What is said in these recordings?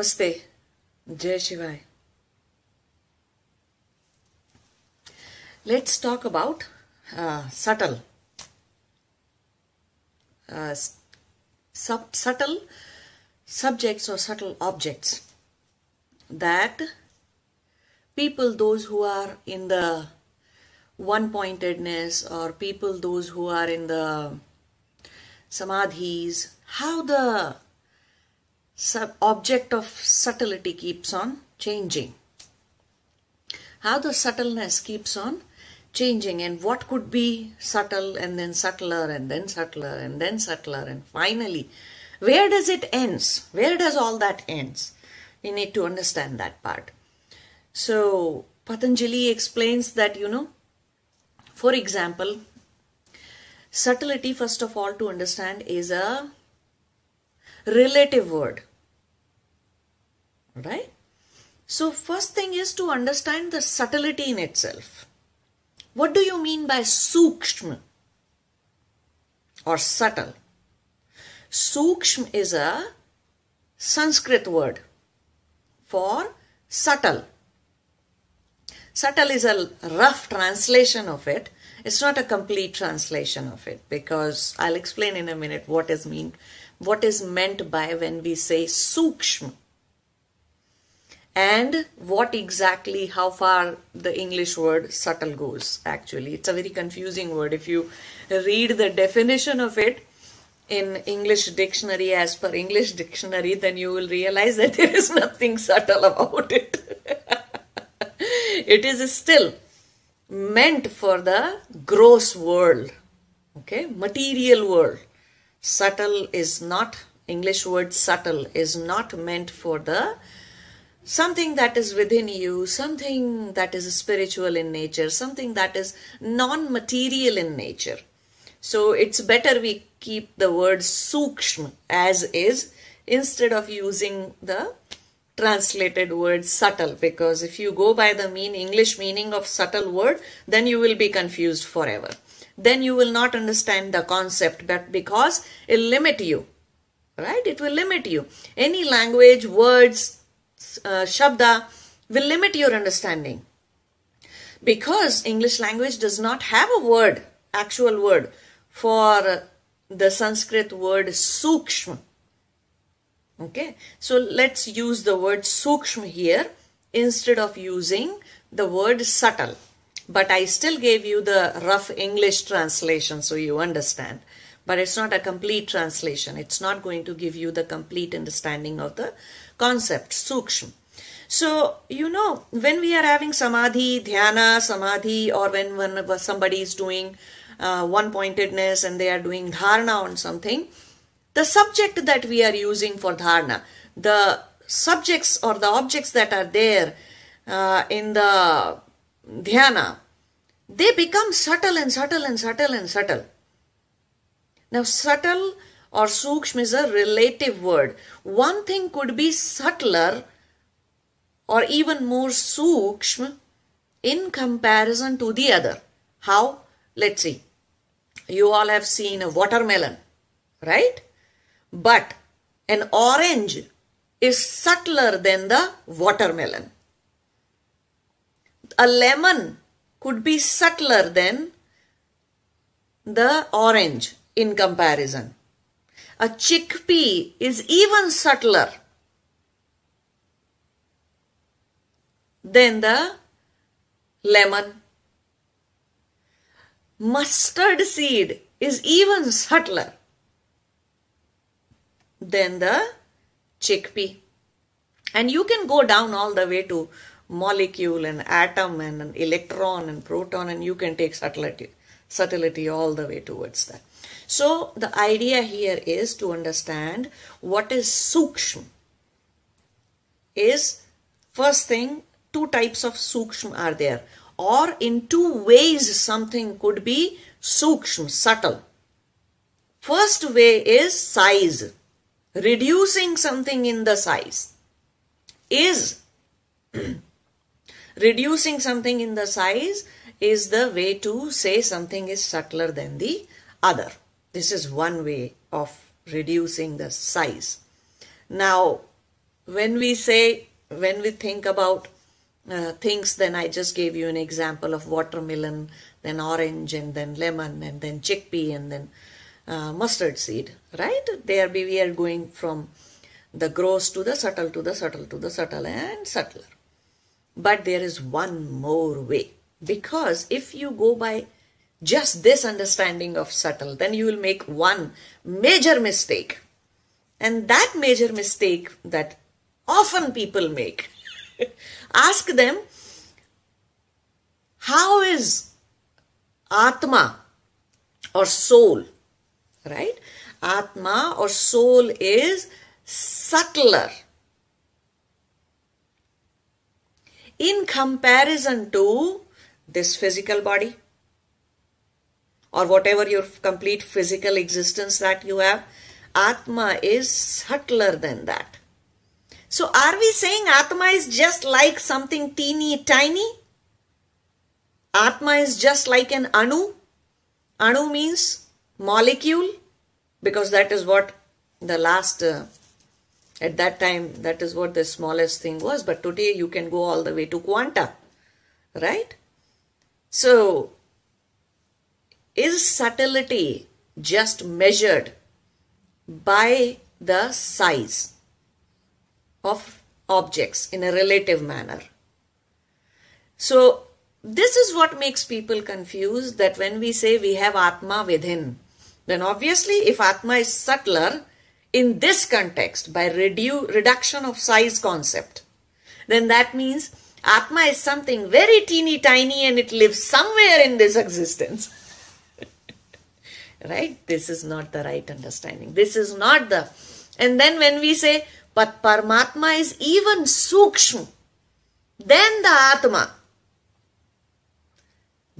Namaste. Jai Shivai. Let's talk about uh, subtle. Uh, sub- subtle subjects or subtle objects that people, those who are in the one pointedness, or people, those who are in the samadhis, how the sub- object of subtlety keeps on changing. How the subtleness keeps on changing, and what could be subtle, and then subtler, and then subtler, and then subtler, and finally, where does it ends? Where does all that ends? We need to understand that part. So Patanjali explains that you know, for example, subtlety first of all to understand is a relative word right? So first thing is to understand the subtlety in itself. What do you mean by sukshma? Or subtle? Sukshma is a sanskrit word for subtle. Subtle is a rough translation of it. It's not a complete translation of it because i'll explain in a minute what is mean what is meant by when we say sukshma and what exactly how far the english word subtle goes actually. It's a very confusing word. If you read the definition of it in english dictionary as per english dictionary then you will realize that there is nothing subtle about it. It is still meant for the gross world. Okay? Material world. Subtle is not english word subtle is not meant for the something that is within you something that is spiritual in nature something that is non material in nature. So it's better we keep the word sukshma as is instead of using the translated word subtle. Because if you go by the mean english meaning of subtle word then you will be confused forever. Then you will not understand the concept but because it limit you right? It will limit you. Any language words uh, shabda will limit your understanding. Because english language does not have a word actual word for the sanskrit word sukshma. Okay? So let's use the word sukshma here instead of using the word subtle. But i still gave you the rough english translation so you understand. But it's not a complete translation. It's not going to give you the complete understanding of the concept sukshma so you know when we are having samadhi dhyana samadhi or when, when somebody is doing uh, one pointedness and they are doing dharana on something the subject that we are using for dharana, the subjects or the objects that are there uh, in the dhyana, they become subtle and subtle and subtle and subtle. Now, subtle or sukshma is a relative word. One thing could be subtler or even more sukshma in comparison to the other. How? Let's see. You all have seen a watermelon, right? But an orange is subtler than the watermelon. A lemon could be subtler than the orange in comparison. A chickpea is even subtler than the lemon. Mustard seed is even subtler than the chickpea. And you can go down all the way to molecule and atom and an electron and proton and you can take subtlety, subtlety all the way towards that. So the idea here is to understand what is sukshma. Is first thing, two types of sukshma are there. Or in two ways something could be sukshma, subtle. First way is size reducing something in the size is reducing something in the size is the way to say something is subtler than the other. This is one way of reducing the size. Now, when we say, when we think about uh, things, then I just gave you an example of watermelon, then orange, and then lemon, and then chickpea, and then uh, mustard seed, right? There we are going from the gross to the subtle to the subtle to the subtle and subtler. But there is one more way because if you go by just this understanding of subtle, then you will make one major mistake. And that major mistake that often people make, ask them, how is Atma or soul, right? Atma or soul is subtler in comparison to this physical body or whatever your complete physical existence that you have, Atma is subtler than that. So are we saying Atma is just like something teeny tiny? Atma is just like an Anu. Anu means molecule because that is what the last, uh, at that time, that is what the smallest thing was. But today you can go all the way to quanta, right? So is subtlety just measured by the size of objects in a relative manner. So this is what makes people confused that when we say we have Atma within, then obviously if Atma is subtler in this context by redu reduction of size concept, then that means Atma is something very teeny tiny and it lives somewhere in this existence right? This is not the right understanding. This is not the. And then when we say, but Paramatma is even Sukshma, then the Atma.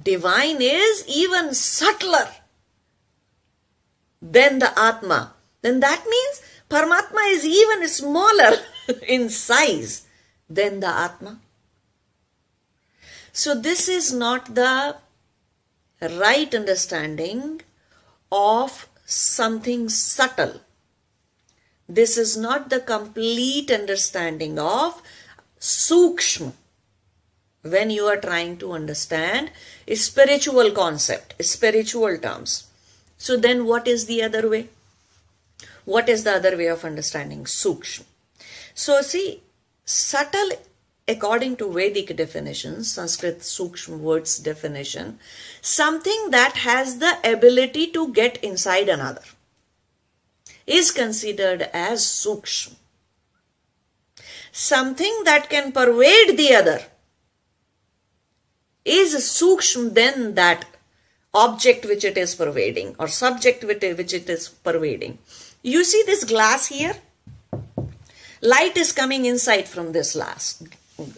Divine is even subtler than the Atma. Then that means Paramatma is even smaller in size than the Atma. So this is not the right understanding of something subtle. This is not the complete understanding of sukshma when you are trying to understand a spiritual concept, spiritual terms. So then what is the other way? What is the other way of understanding sukshma? So see, subtle according to Vedic definitions, Sanskrit Sukshma words definition, something that has the ability to get inside another is considered as Sukshma. Something that can pervade the other is Sukshma than that object which it is pervading or subject which it is pervading. You see this glass here? Light is coming inside from this glass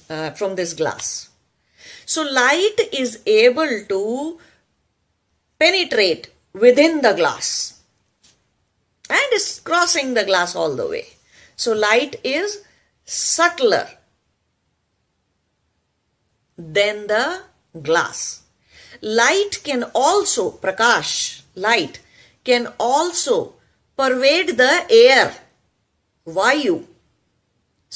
uh, from this glass. So light is able to penetrate within the glass and is crossing the glass all the way. So light is subtler than the glass. Light can also, prakash, light, can also pervade the air, vayu,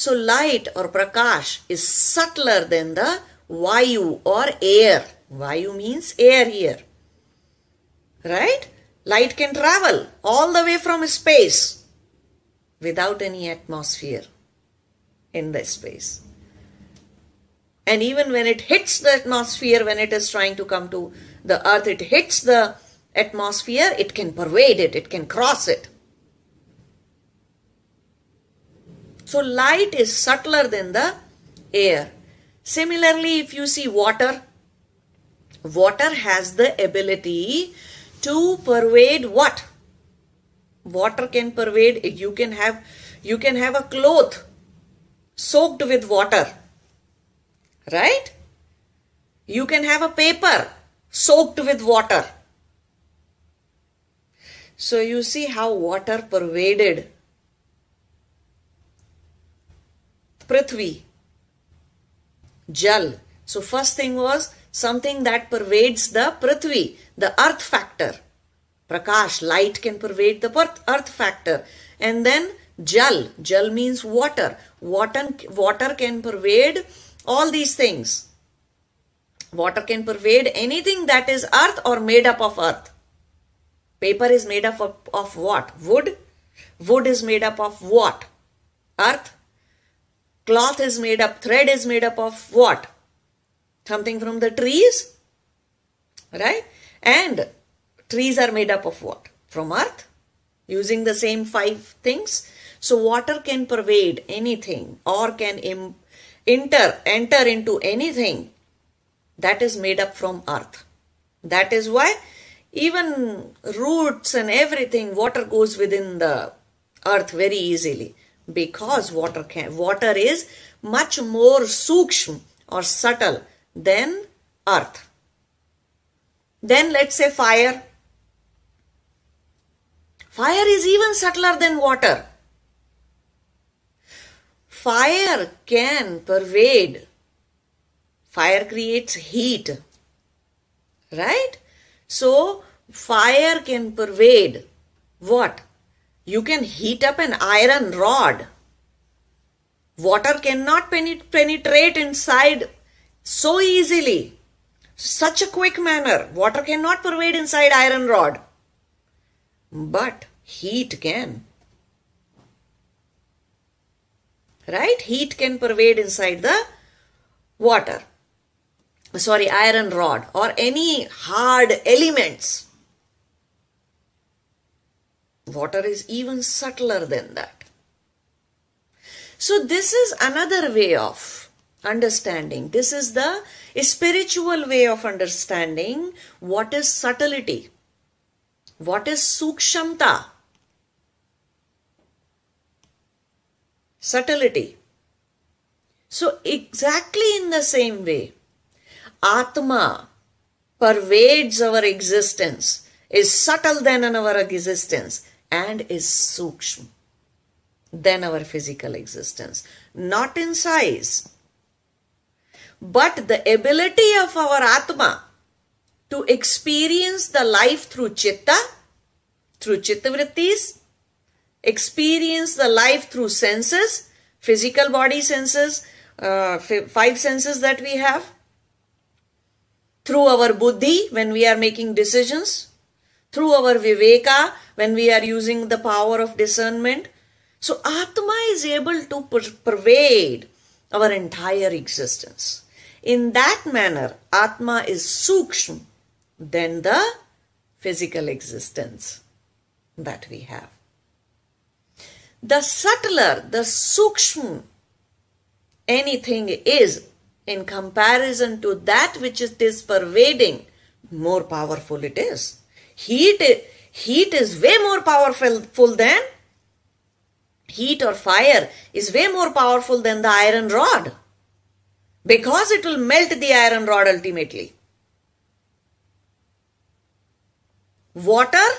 so light or prakash is subtler than the vayu or air. Vayu means air here. Right? Light can travel all the way from space without any atmosphere in the space. And even when it hits the atmosphere, when it is trying to come to the earth, it hits the atmosphere, it can pervade it, it can cross it. So light is subtler than the air. Similarly, if you see water, water has the ability to pervade what? Water can pervade, you can have, you can have a cloth soaked with water, right? You can have a paper soaked with water. So you see how water pervaded Prithvi, Jal. So first thing was something that pervades the Prithvi, the earth factor. Prakash, light can pervade the earth factor. And then Jal. Jal means water. Water, water can pervade all these things. Water can pervade anything that is earth or made up of earth. Paper is made up of, of what? Wood. Wood is made up of what? Earth. Cloth is made up, thread is made up of what? Something from the trees. Right? And trees are made up of what? From earth. Using the same five things. So water can pervade anything or can Im- enter, enter into anything that is made up from earth. That is why even roots and everything, water goes within the earth very easily because water can water is much more sukshma or subtle than earth. Then let's say fire. Fire is even subtler than water. Fire can pervade. Fire creates heat. Right? So, fire can pervade what? You can heat up an iron rod. Water cannot penetrate inside so easily. Such a quick manner. Water cannot pervade inside iron rod. But heat can. Right? Heat can pervade inside the water. Sorry, iron rod or any hard elements. Water is even subtler than that. So this is another way of understanding. This is the spiritual way of understanding what is subtlety. What is sukshamta? Subtlety. So exactly in the same way, Atma pervades our existence, is subtle than our existence, and is sukshma than our physical existence. Not in size, but the ability of our Atma to experience the life through chitta, through chittavrittis, experience the life through senses, physical body senses, uh, five senses that we have, through our buddhi when we are making decisions, through our viveka when we are using the power of discernment. So Atma is able to per- pervade our entire existence. In that manner, Atma is sukshma than the physical existence that we have. The subtler, the sukshma anything is in comparison to that which it is pervading, more powerful it is. Heat, heat is way more powerful than heat or fire is way more powerful than the iron rod because it will melt the iron rod ultimately. Water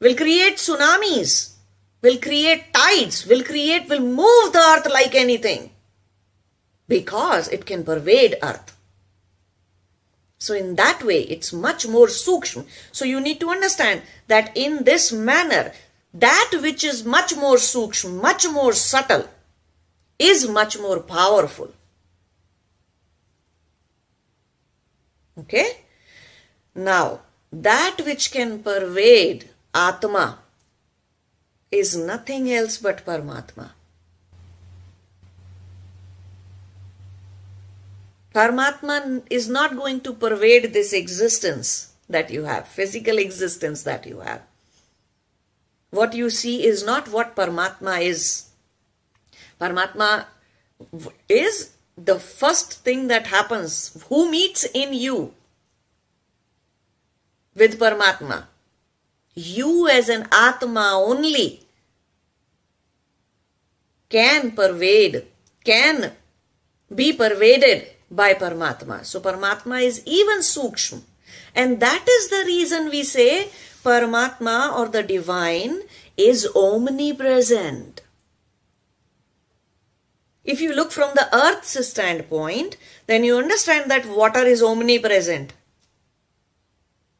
will create tsunamis, will create tides, will create, will move the earth like anything because it can pervade earth. So in that way, it's much more sukshma. So you need to understand that in this manner, that which is much more sukshma, much more subtle, is much more powerful. Okay? Now, that which can pervade Atma is nothing else but Paramatma. Paramatma is not going to pervade this existence that you have, physical existence that you have. What you see is not what Paramatma is. Paramatma is the first thing that happens. Who meets in you with Paramatma? You as an Atma only can pervade, can be pervaded by Paramatma. So Paramatma is even Sukshma. And that is the reason we say Paramatma or the divine is omnipresent. If you look from the earth's standpoint, then you understand that water is omnipresent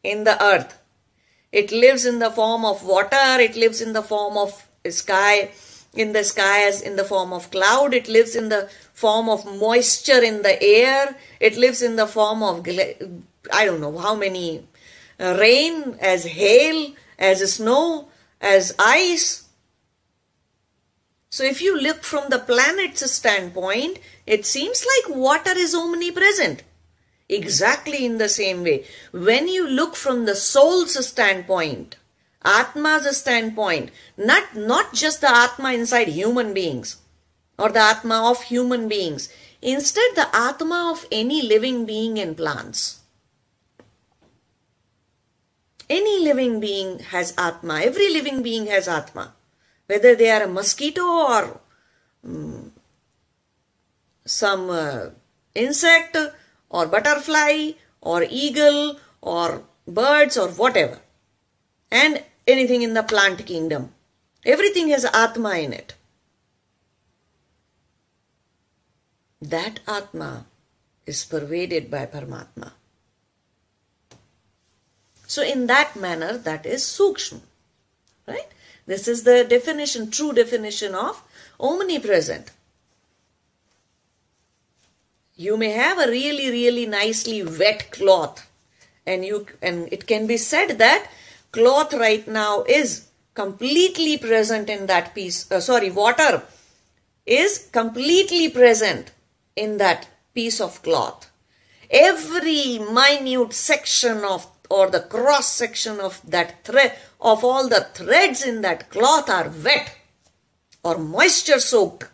in the earth. It lives in the form of water, it lives in the form of sky, in the sky as in the form of cloud. It lives in the form of moisture in the air. It lives in the form of, I don't know how many uh, rain, as hail, as snow, as ice. So if you look from the planet's standpoint, it seems like water is omnipresent. Exactly in the same way. When you look from the soul's standpoint, Atma's standpoint, not, not just the Atma inside human beings or the Atma of human beings, instead the Atma of any living being and plants. Any living being has Atma. Every living being has Atma. Whether they are a mosquito or um, some uh, insect or butterfly or eagle or birds or whatever. And anything in the plant kingdom. Everything has Atma in it. That Atma is pervaded by Paramatma. So in that manner, that is Sukshma. Right? This is the definition, true definition of omnipresent. You may have a really, really nicely wet cloth and you and it can be said that cloth right now is completely present in that piece uh, sorry water is completely present in that piece of cloth. Every minute section of or the cross section of that thread of all the threads in that cloth are wet or moisture soaked.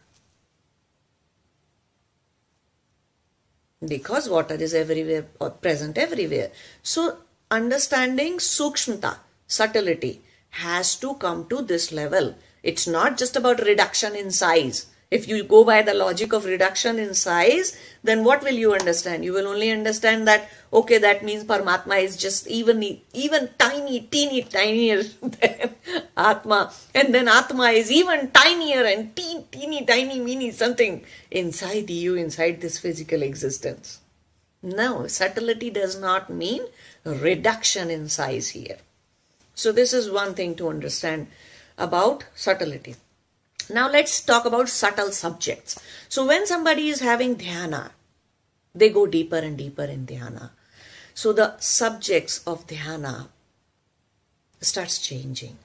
Because water is everywhere or present everywhere. So understanding sukshmata subtlety has to come to this level. It's not just about reduction in size. If you go by the logic of reduction in size, then what will you understand? You will only understand that, okay, that means Paramatma is just even, even tiny, teeny, tinier than Atma. And then Atma is even tinier and teeny, teeny, tiny, meaning something inside you, inside this physical existence. No, subtlety does not mean reduction in size here. So this is one thing to understand about subtlety. Now let's talk about subtle subjects. So when somebody is having dhyana, they go deeper and deeper in dhyana. So the subjects of dhyana starts changing.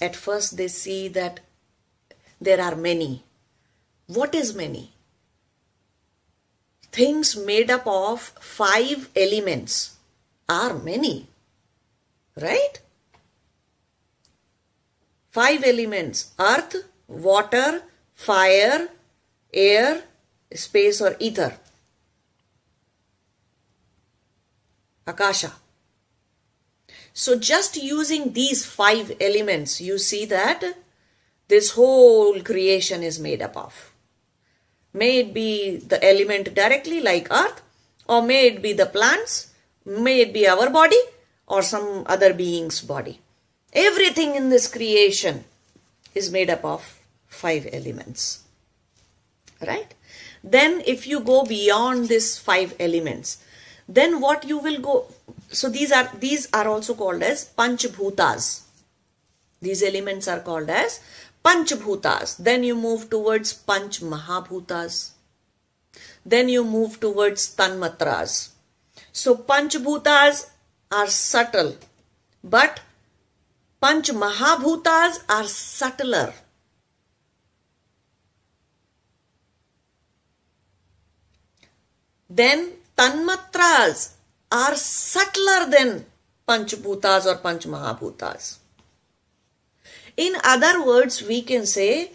At first they see that there are many. What is many? Things made up of five elements are many right? Five elements earth, water, fire, air, space or ether. Akasha. So just using these five elements, you see that this whole creation is made up of. May it be the element directly like earth or may it be the plants, may it be our body or some other being's body. Everything in this creation is made up of five elements. Right? Then if you go beyond these five elements, then what you will go, so these are, these are also called as Panchbhutas. These elements are called as Panchbhutas. Then you move towards Panch Mahabhutas. Then you move towards Tanmatras. So Panchbhutas are subtle, but Panch Mahabhutas are subtler. Then Tanmatras are subtler than Panchbhutas or Panch Mahabhutas. In other words, we can say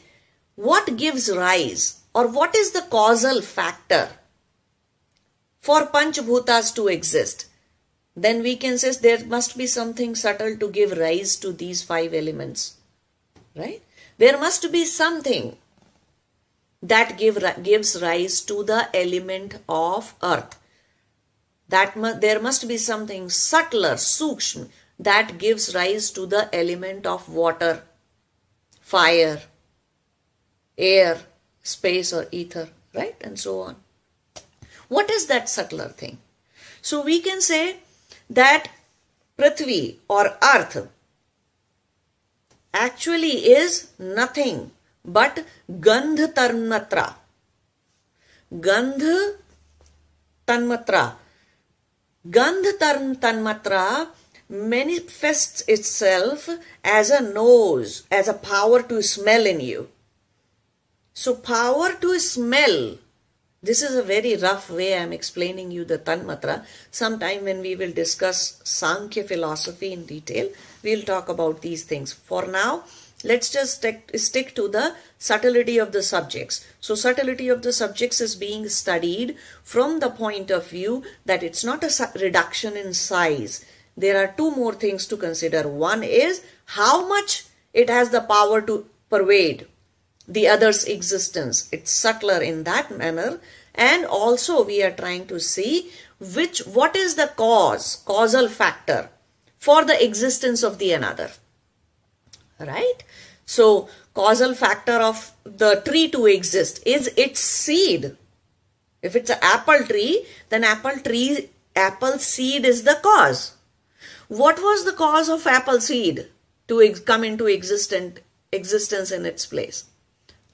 what gives rise or what is the causal factor for Panchbhutas to exist then we can say there must be something subtle to give rise to these five elements. Right? There must be something that give, gives rise to the element of earth. That mu there must be something subtler, sukshma, that gives rise to the element of water, fire, air, space or ether, right? And so on. What is that subtler thing? So we can say that Prithvi or Earth actually is nothing but Gandh Tanmatra. Gandh Tanmatra. Gandh Tanmatra manifests itself as a nose, as a power to smell in you. So power to smell, this is a very rough way I'm explaining you the Tanmatra. Sometime when we will discuss Sankhya philosophy in detail, we'll talk about these things. For now, let's just stick to the subtlety of the subjects. So subtlety of the subjects is being studied from the point of view that it's not a reduction in size there are two more things to consider. One is how much it has the power to pervade the other's existence. It's subtler in that manner. And also we are trying to see which, what is the cause, causal factor for the existence of the another. Right? So causal factor of the tree to exist is its seed. If it's an apple tree, then apple tree, apple seed is the cause. What was the cause of apple seed to come into existent, existence in its place?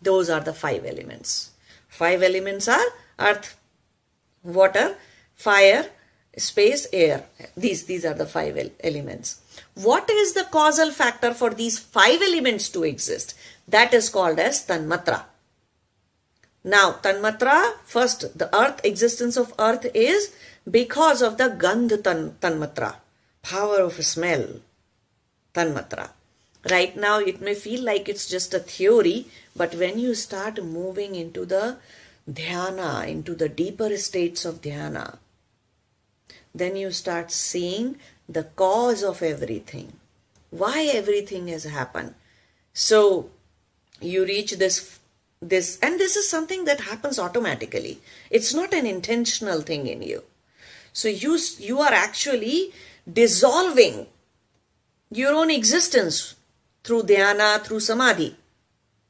Those are the five elements. Five elements are earth, water, fire, space, air. These, these are the five elements. What is the causal factor for these five elements to exist? That is called as Tanmatra. Now, Tanmatra, first, the earth, existence of earth is because of the Gandh tan, Tanmatra power of smell, tanmatra. Right now it may feel like it's just a theory, but when you start moving into the dhyana, into the deeper states of dhyana, then you start seeing the cause of everything. Why everything has happened. So you reach this this and this is something that happens automatically. It's not an intentional thing in you. So you you are actually dissolving your own existence through dhyana, through samadhi.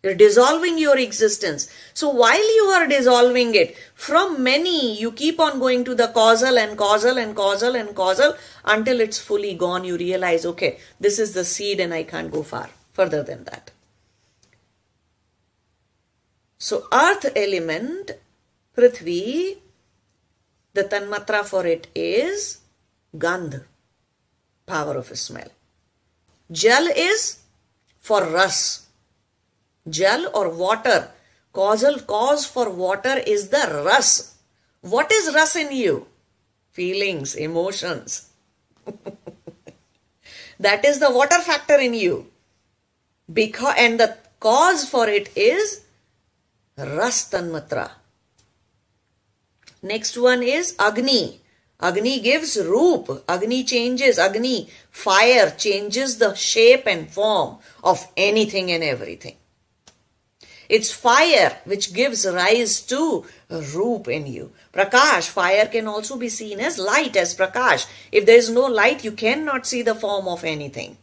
You're dissolving your existence. So while you are dissolving it, from many, you keep on going to the causal and causal and causal and causal until it's fully gone. You realize, okay, this is the seed and I can't go far further than that. So earth element, Prithvi, the tanmatra for it is Gandh power of smell. Jal is for ras. Jal or water. Causal cause for water is the ras. What is ras in you? Feelings, emotions. that is the water factor in you. Because and the cause for it is ras tanmatra. Next one is agni. Agni gives roop. Agni changes. Agni, fire, changes the shape and form of anything and everything. It's fire which gives rise to roop in you. Prakash, fire can also be seen as light, as prakash. If there is no light, you cannot see the form of anything.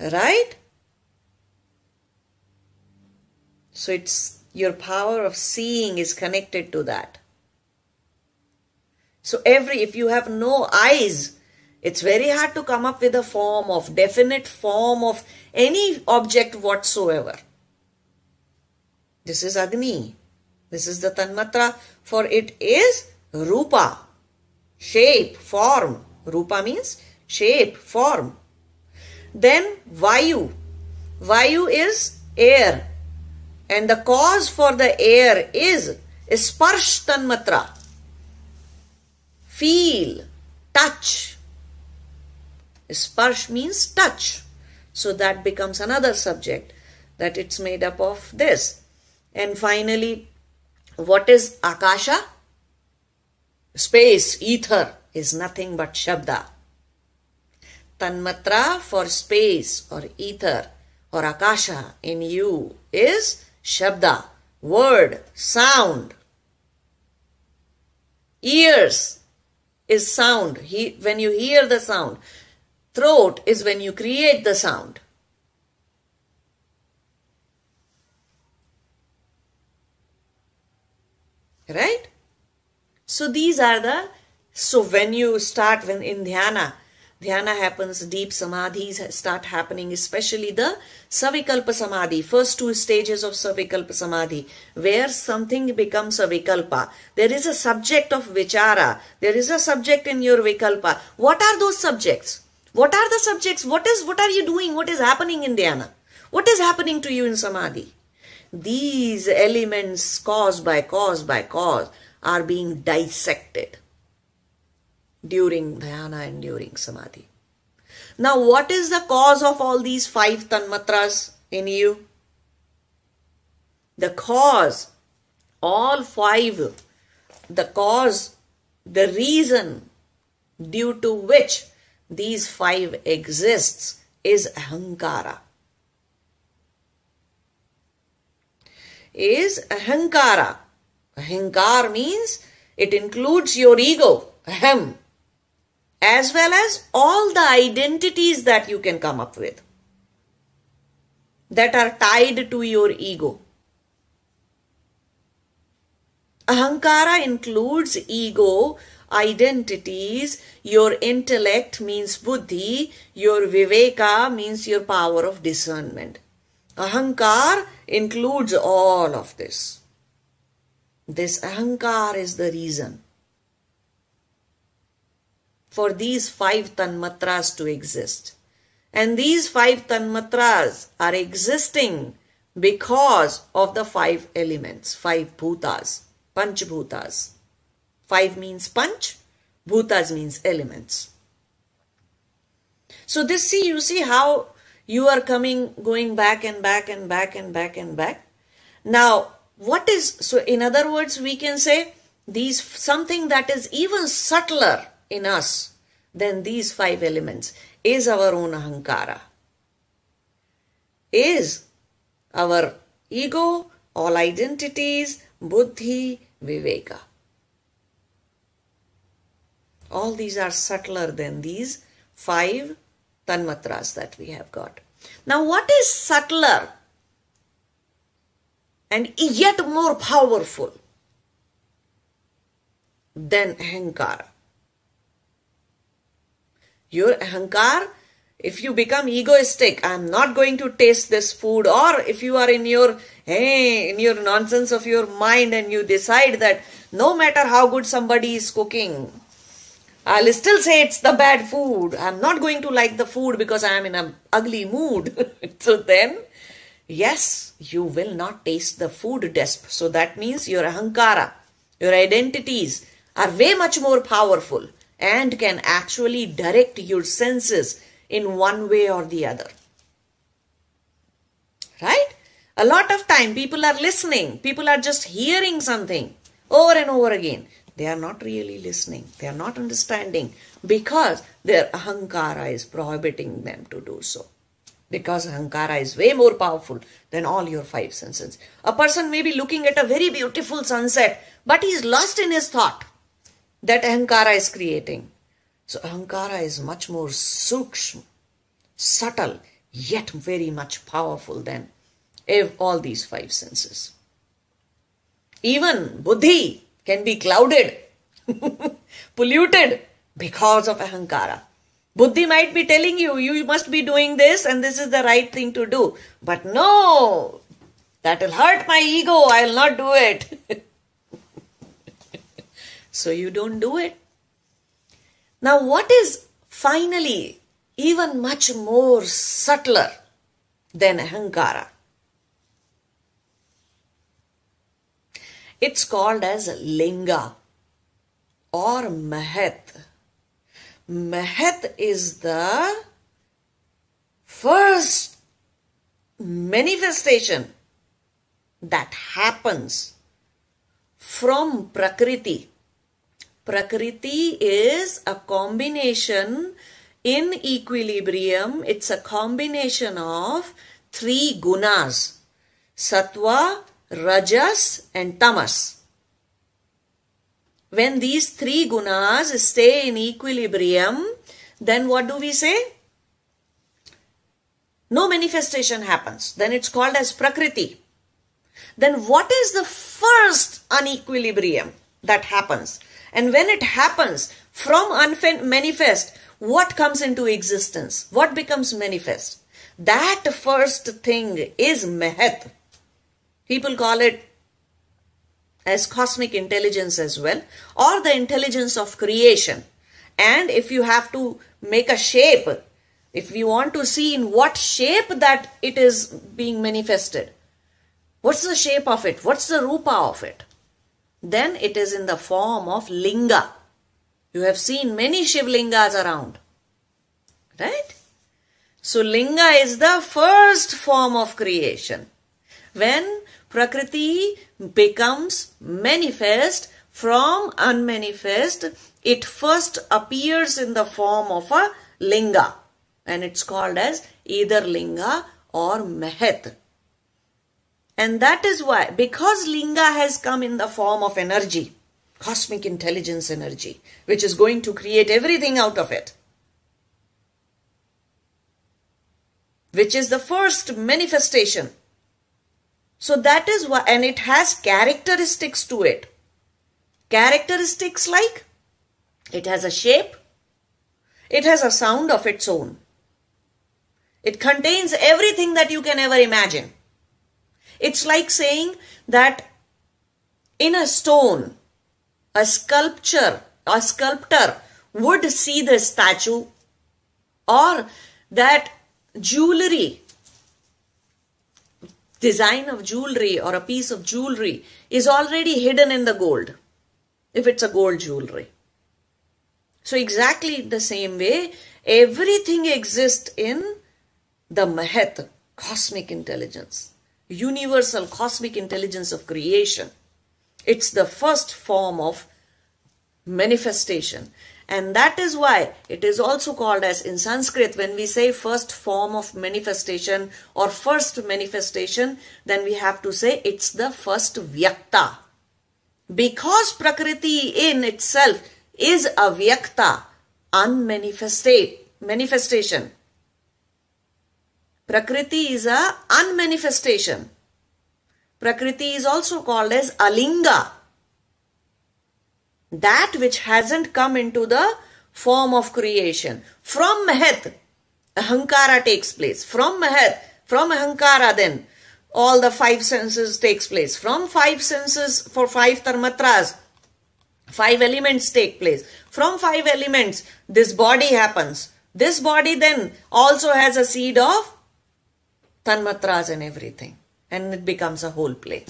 Right? So it's your power of seeing is connected to that. So every, if you have no eyes, it's very hard to come up with a form of, definite form of any object whatsoever. This is Agni. This is the Tanmatra. For it is Rupa, shape, form. Rupa means shape, form. Then Vayu. Vayu is air. And the cause for the air is Sparsh Tanmatra feel, touch. Sparsh means touch. So that becomes another subject that it's made up of this. And finally, what is Akasha? Space, ether is nothing but Shabda. Tanmatra for space or ether or Akasha in you is Shabda, word, sound. Ears is sound. He, when you hear the sound. Throat is when you create the sound. Right? So these are the, so when you start when in dhyana, dhyana happens, deep samadhis start happening, especially the savikalpa samadhi, first two stages of savikalpa samadhi, where something becomes a vikalpa. There is a subject of vichara. There is a subject in your vikalpa. What are those subjects? What are the subjects? What is what are you doing? What is happening in dhyana? What is happening to you in samadhi? These elements cause by cause by cause are being dissected during dhyana and during samadhi. Now, what is the cause of all these five tanmatras in you? The cause, all five, the cause, the reason due to which these five exists is ahankara. Is ahankara. Ahankar means it includes your ego, ahem, as well as all the identities that you can come up with that are tied to your ego. Ahankara includes ego, identities, your intellect means buddhi, your viveka means your power of discernment. Ahankar includes all of this. This ahankar is the reason for these five tanmatras to exist. And these five tanmatras are existing because of the five elements, five bhutas, panch bhutas. Five means panch, bhutas means elements. So this see, you see how you are coming, going back and back and back and back and back. Now, what is, so in other words, we can say these, something that is even subtler in us than these five elements is our own ahankara. Is our ego, all identities, buddhi, viveka. All these are subtler than these five tanmatras that we have got. Now, what is subtler and yet more powerful than ahankara? Your ahankar, if you become egoistic, I'm not going to taste this food, or if you are in your hey, in your nonsense of your mind and you decide that no matter how good somebody is cooking, I'll still say it's the bad food. I'm not going to like the food because I am in an ugly mood. so then, yes, you will not taste the food desp. So that means your ahankara, your identities are way much more powerful and can actually direct your senses in one way or the other. Right? A lot of time people are listening, people are just hearing something over and over again. They are not really listening, they are not understanding because their ahankara is prohibiting them to do so. Because ahankara is way more powerful than all your five senses. A person may be looking at a very beautiful sunset, but he is lost in his thought that ahankara is creating. So ahankara is much more sukshma, subtle, yet very much powerful than all these five senses. Even buddhi can be clouded, polluted because of ahankara. Buddhi might be telling you, you must be doing this and this is the right thing to do. But no, that will hurt my ego, I'll not do it. so you don't do it. Now, what is finally even much more subtler than ahankara? It's called as linga or mahat. Mahat is the first manifestation that happens from Prakriti. Prakriti is a combination in equilibrium. It's a combination of three gunas. Sattva, Rajas and Tamas. When these three gunas stay in equilibrium, then what do we say? No manifestation happens. Then it's called as Prakriti. Then what is the first unequilibrium that happens? And when it happens from unmanifest, what comes into existence? What becomes manifest? That first thing is Mahat. People call it as cosmic intelligence as well, or the intelligence of creation. And if you have to make a shape, if we want to see in what shape that it is being manifested, what's the shape of it? What's the rupa of it? Then it is in the form of linga. You have seen many Shivlingas around. Right? So linga is the first form of creation. When Prakriti becomes manifest from unmanifest, it first appears in the form of a linga and it's called as either linga or mahat. And that is why, because linga has come in the form of energy, cosmic intelligence energy, which is going to create everything out of it. Which is the first manifestation. So that is why, and it has characteristics to it. Characteristics like it has a shape, it has a sound of its own. It contains everything that you can ever imagine. It's like saying that in a stone, a sculpture, a sculptor would see the statue or that jewelry, design of jewelry or a piece of jewelry is already hidden in the gold if it's a gold jewelry. So exactly the same way, everything exists in the Mahat, cosmic intelligence, universal cosmic intelligence of creation. It's the first form of manifestation. And that is why it is also called as in Sanskrit, when we say first form of manifestation or first manifestation, then we have to say it's the first Vyakta. Because Prakriti in itself is Avyakta, unmanifested manifestation. Prakriti is a unmanifestation. Prakriti is also called as Alinga. That which hasn't come into the form of creation. From Mahat, Ahankara takes place. From Mahat, from Ahankara then, all the five senses takes place. From five senses for five Tanmatras, five elements take place. From five elements, this body happens. This body then also has a seed of tanmatras and everything. And it becomes a whole play.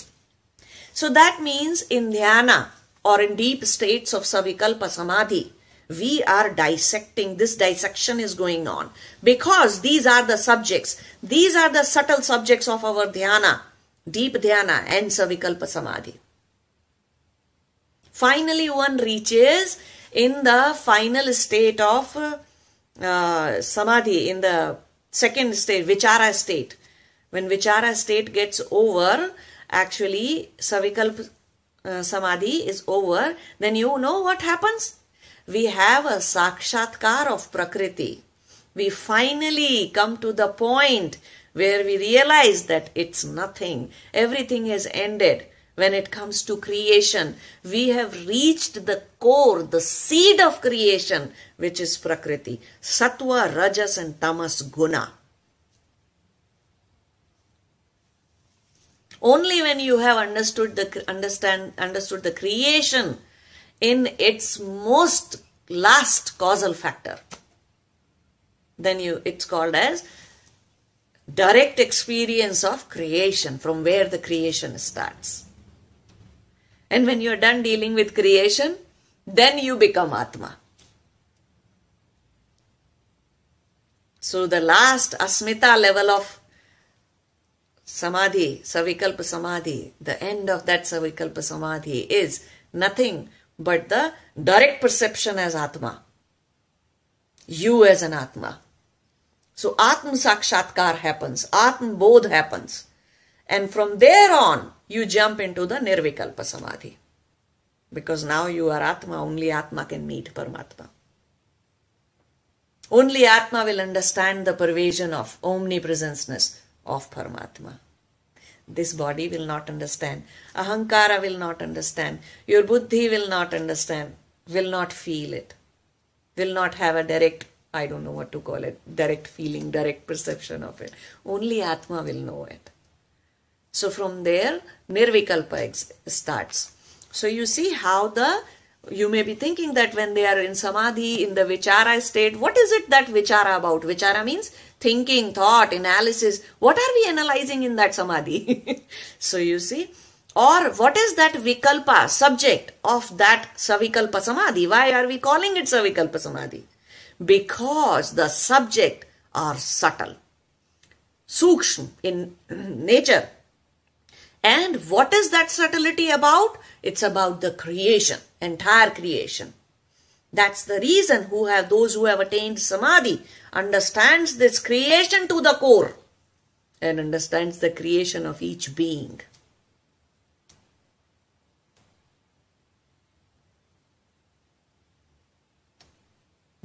So that means in dhyana or in deep states of savikalpa samadhi, we are dissecting, this dissection is going on because these are the subjects, these are the subtle subjects of our dhyana, deep dhyana and savikalpa samadhi. Finally, one reaches in the final state of uh, samadhi, in the second state, vichara state, when vichara state gets over, actually Savikalp uh, Samadhi is over, then you know what happens? We have a sakshatkar of Prakriti. We finally come to the point where we realize that it's nothing. Everything has ended. When it comes to creation, we have reached the core, the seed of creation, which is Prakriti. Sattva, Rajas and Tamas Guna. Only when you have understood the understand understood the creation in its most last causal factor, then you it's called as direct experience of creation from where the creation starts. And when you're done dealing with creation, then you become Atma. So the last Asmita level of samadhi, savikalpa samadhi, the end of that savikalpa samadhi is nothing but the direct perception as Atma. You as an Atma. So Atma Sakshatkar happens, Atma Bodh happens. And from there on, you jump into the Nirvikalpa Samadhi. Because now you are Atma, only Atma can meet Paramatma. Only Atma will understand the pervasion of omnipresenceness of Paramatma. This body will not understand. Ahankara will not understand. Your buddhi will not understand, will not feel it, will not have a direct I don't know what to call it, direct feeling, direct perception of it. Only Atma will know it. So from there, Nirvikalpa starts. So you see how the, you may be thinking that when they are in Samadhi, in the Vichara state, what is it that Vichara about? Vichara means thinking, thought, analysis. What are we analyzing in that Samadhi? so you see, or what is that Vikalpa, subject of that Savikalpa Samadhi? Why are we calling it Savikalpa Samadhi? because the subject are subtle, sukshma in nature. And what is that subtlety about? It's about the creation, entire creation. That's the reason who have those who have attained samadhi understands this creation to the core and understands the creation of each being.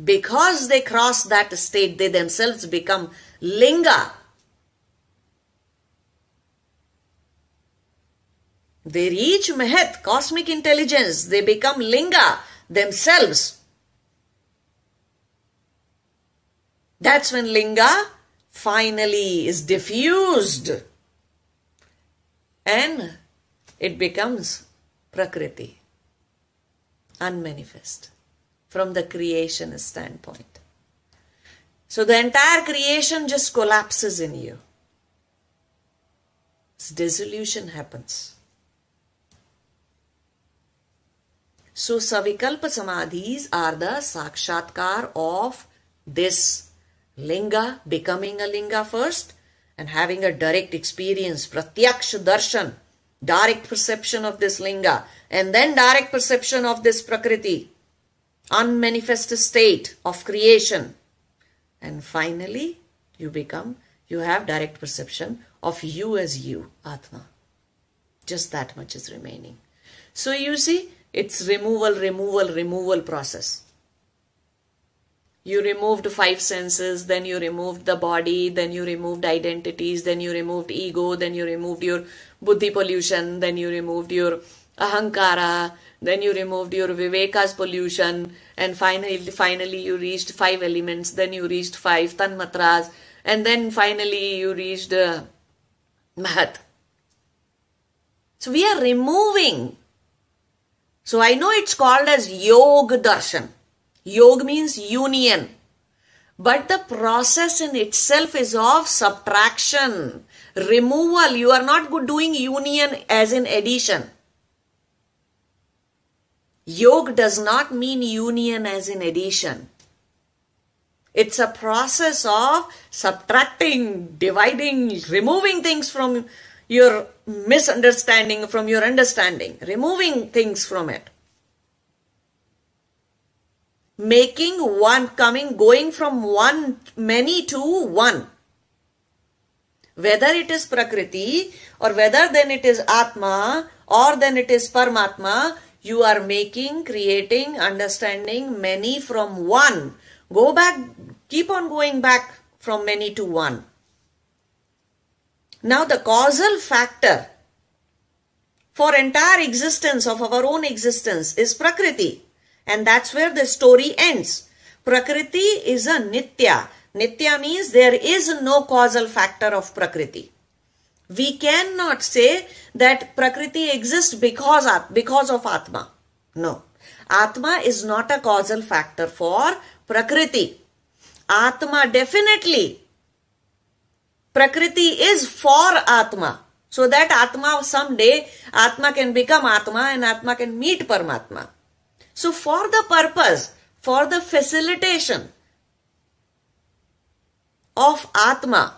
because they cross that state, they themselves become linga. They reach Mahat, cosmic intelligence, they become linga themselves. That's when linga finally is diffused and it becomes prakriti, unmanifest from the creation standpoint. So the entire creation just collapses in you. Dissolution happens. So Savikalpa Samadhis are the Sakshatkar of this Linga, becoming a Linga first and having a direct experience, Pratyaksha Darshan, direct perception of this Linga and then direct perception of this Prakriti unmanifest state of creation. And finally, you become, you have direct perception of you as you, Atma. Just that much is remaining. So you see, it's removal, removal, removal process. You removed five senses, then you removed the body, then you removed identities, then you removed ego, then you removed your buddhi pollution, then you removed your ahankara, then you removed your viveka's pollution, and finally, finally you reached five elements, then you reached five tanmatras, and then finally you reached uh, mahat. So we are removing. So I know it's called as yoga darshan. Yoga means union. But the process in itself is of subtraction, removal. You are not doing union as in addition. Yoga does not mean union as in addition. It's a process of subtracting, dividing, removing things from your misunderstanding, from your understanding, removing things from it. Making one, coming, going from one, many to one. Whether it is Prakriti or whether then it is Atma or then it is Paramatma, you are making, creating, understanding many from one. Go back, keep on going back from many to one. Now the causal factor for entire existence of our own existence is Prakriti. And that's where the story ends. Prakriti is a Nitya. Nitya means there is no causal factor of Prakriti. We cannot say that Prakriti exists because, because of Atma. No. Atma is not a causal factor for Prakriti. Atma definitely. Prakriti is for Atma. So that Atma someday, Atma can become Atma and Atma can meet Paramatma. So for the purpose, for the facilitation of Atma,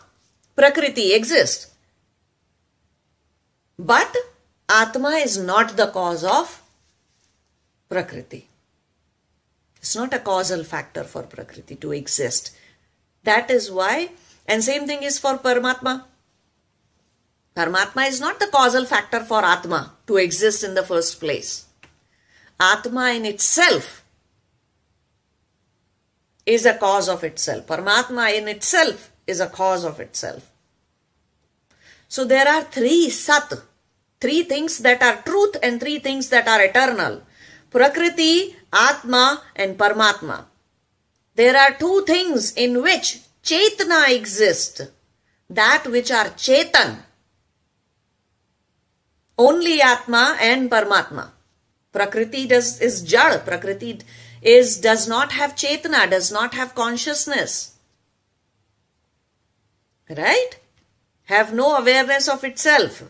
Prakriti exists. But Atma is not the cause of Prakriti. It's not a causal factor for Prakriti to exist. That is why, and same thing is for Paramatma. Paramatma is not the causal factor for Atma to exist in the first place. Atma in itself is a cause of itself. Paramatma in itself is a cause of itself. So there are three sat, three things that are truth and three things that are eternal. Prakriti, Atma and Paramatma. there are two things in which Chetna exists. That which are Chetan. Only Atma and Paramatma. Prakriti does, is Jad. Prakriti is, does not have Chetna, does not have consciousness. Right? Have no awareness of itself.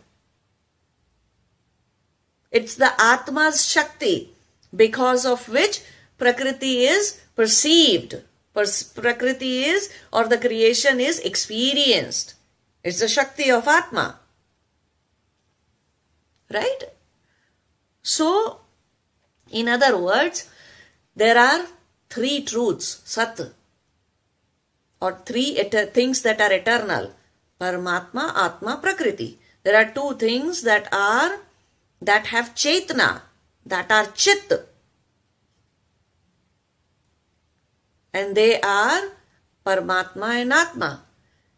It's the Atma's Shakti because of which Prakriti is perceived. Prakriti is or the creation is experienced. It's the Shakti of Atma. Right? So, in other words, there are three truths, Sat, or three things that are eternal. Paramatma, Atma, Prakriti. There are two things that are, that have Chetna, that are Chit. And they are Paramatma and Atma.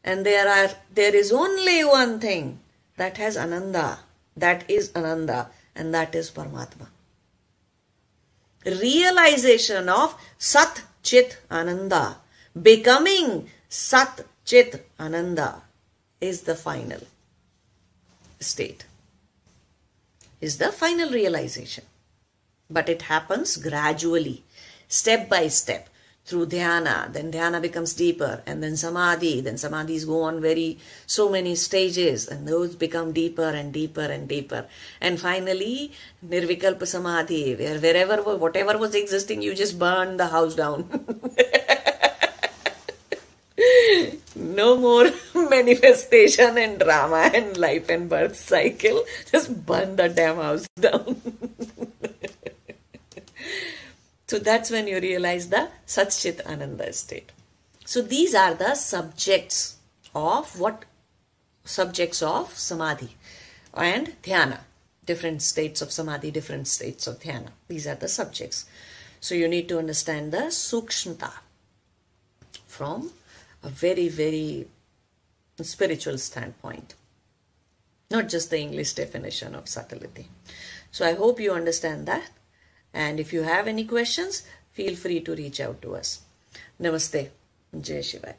And there are, there is only one thing that has Ananda. That is Ananda. And that is Paramatma realization of Sat Chit Ananda. Becoming Sat Chit Ananda is the final state, is the final realization. But it happens gradually, step by step through dhyana, then dhyana becomes deeper, and then samadhi, then samadhis go on very so many stages, and those become deeper and deeper and deeper. And finally, nirvikalpa samadhi, where wherever whatever was existing, you just burn the house down. no more manifestation and drama and life and birth cycle. Just burn the damn house down. So that's when you realize the Satchit Ananda state. So these are the subjects of what? Subjects of Samadhi and Dhyana. Different states of Samadhi, different states of Dhyana. These are the subjects. So you need to understand the Sukshmata from a very, very spiritual standpoint. Not just the English definition of subtlety. So I hope you understand that. And if you have any questions, feel free to reach out to us. Namaste. Jai Shivaya.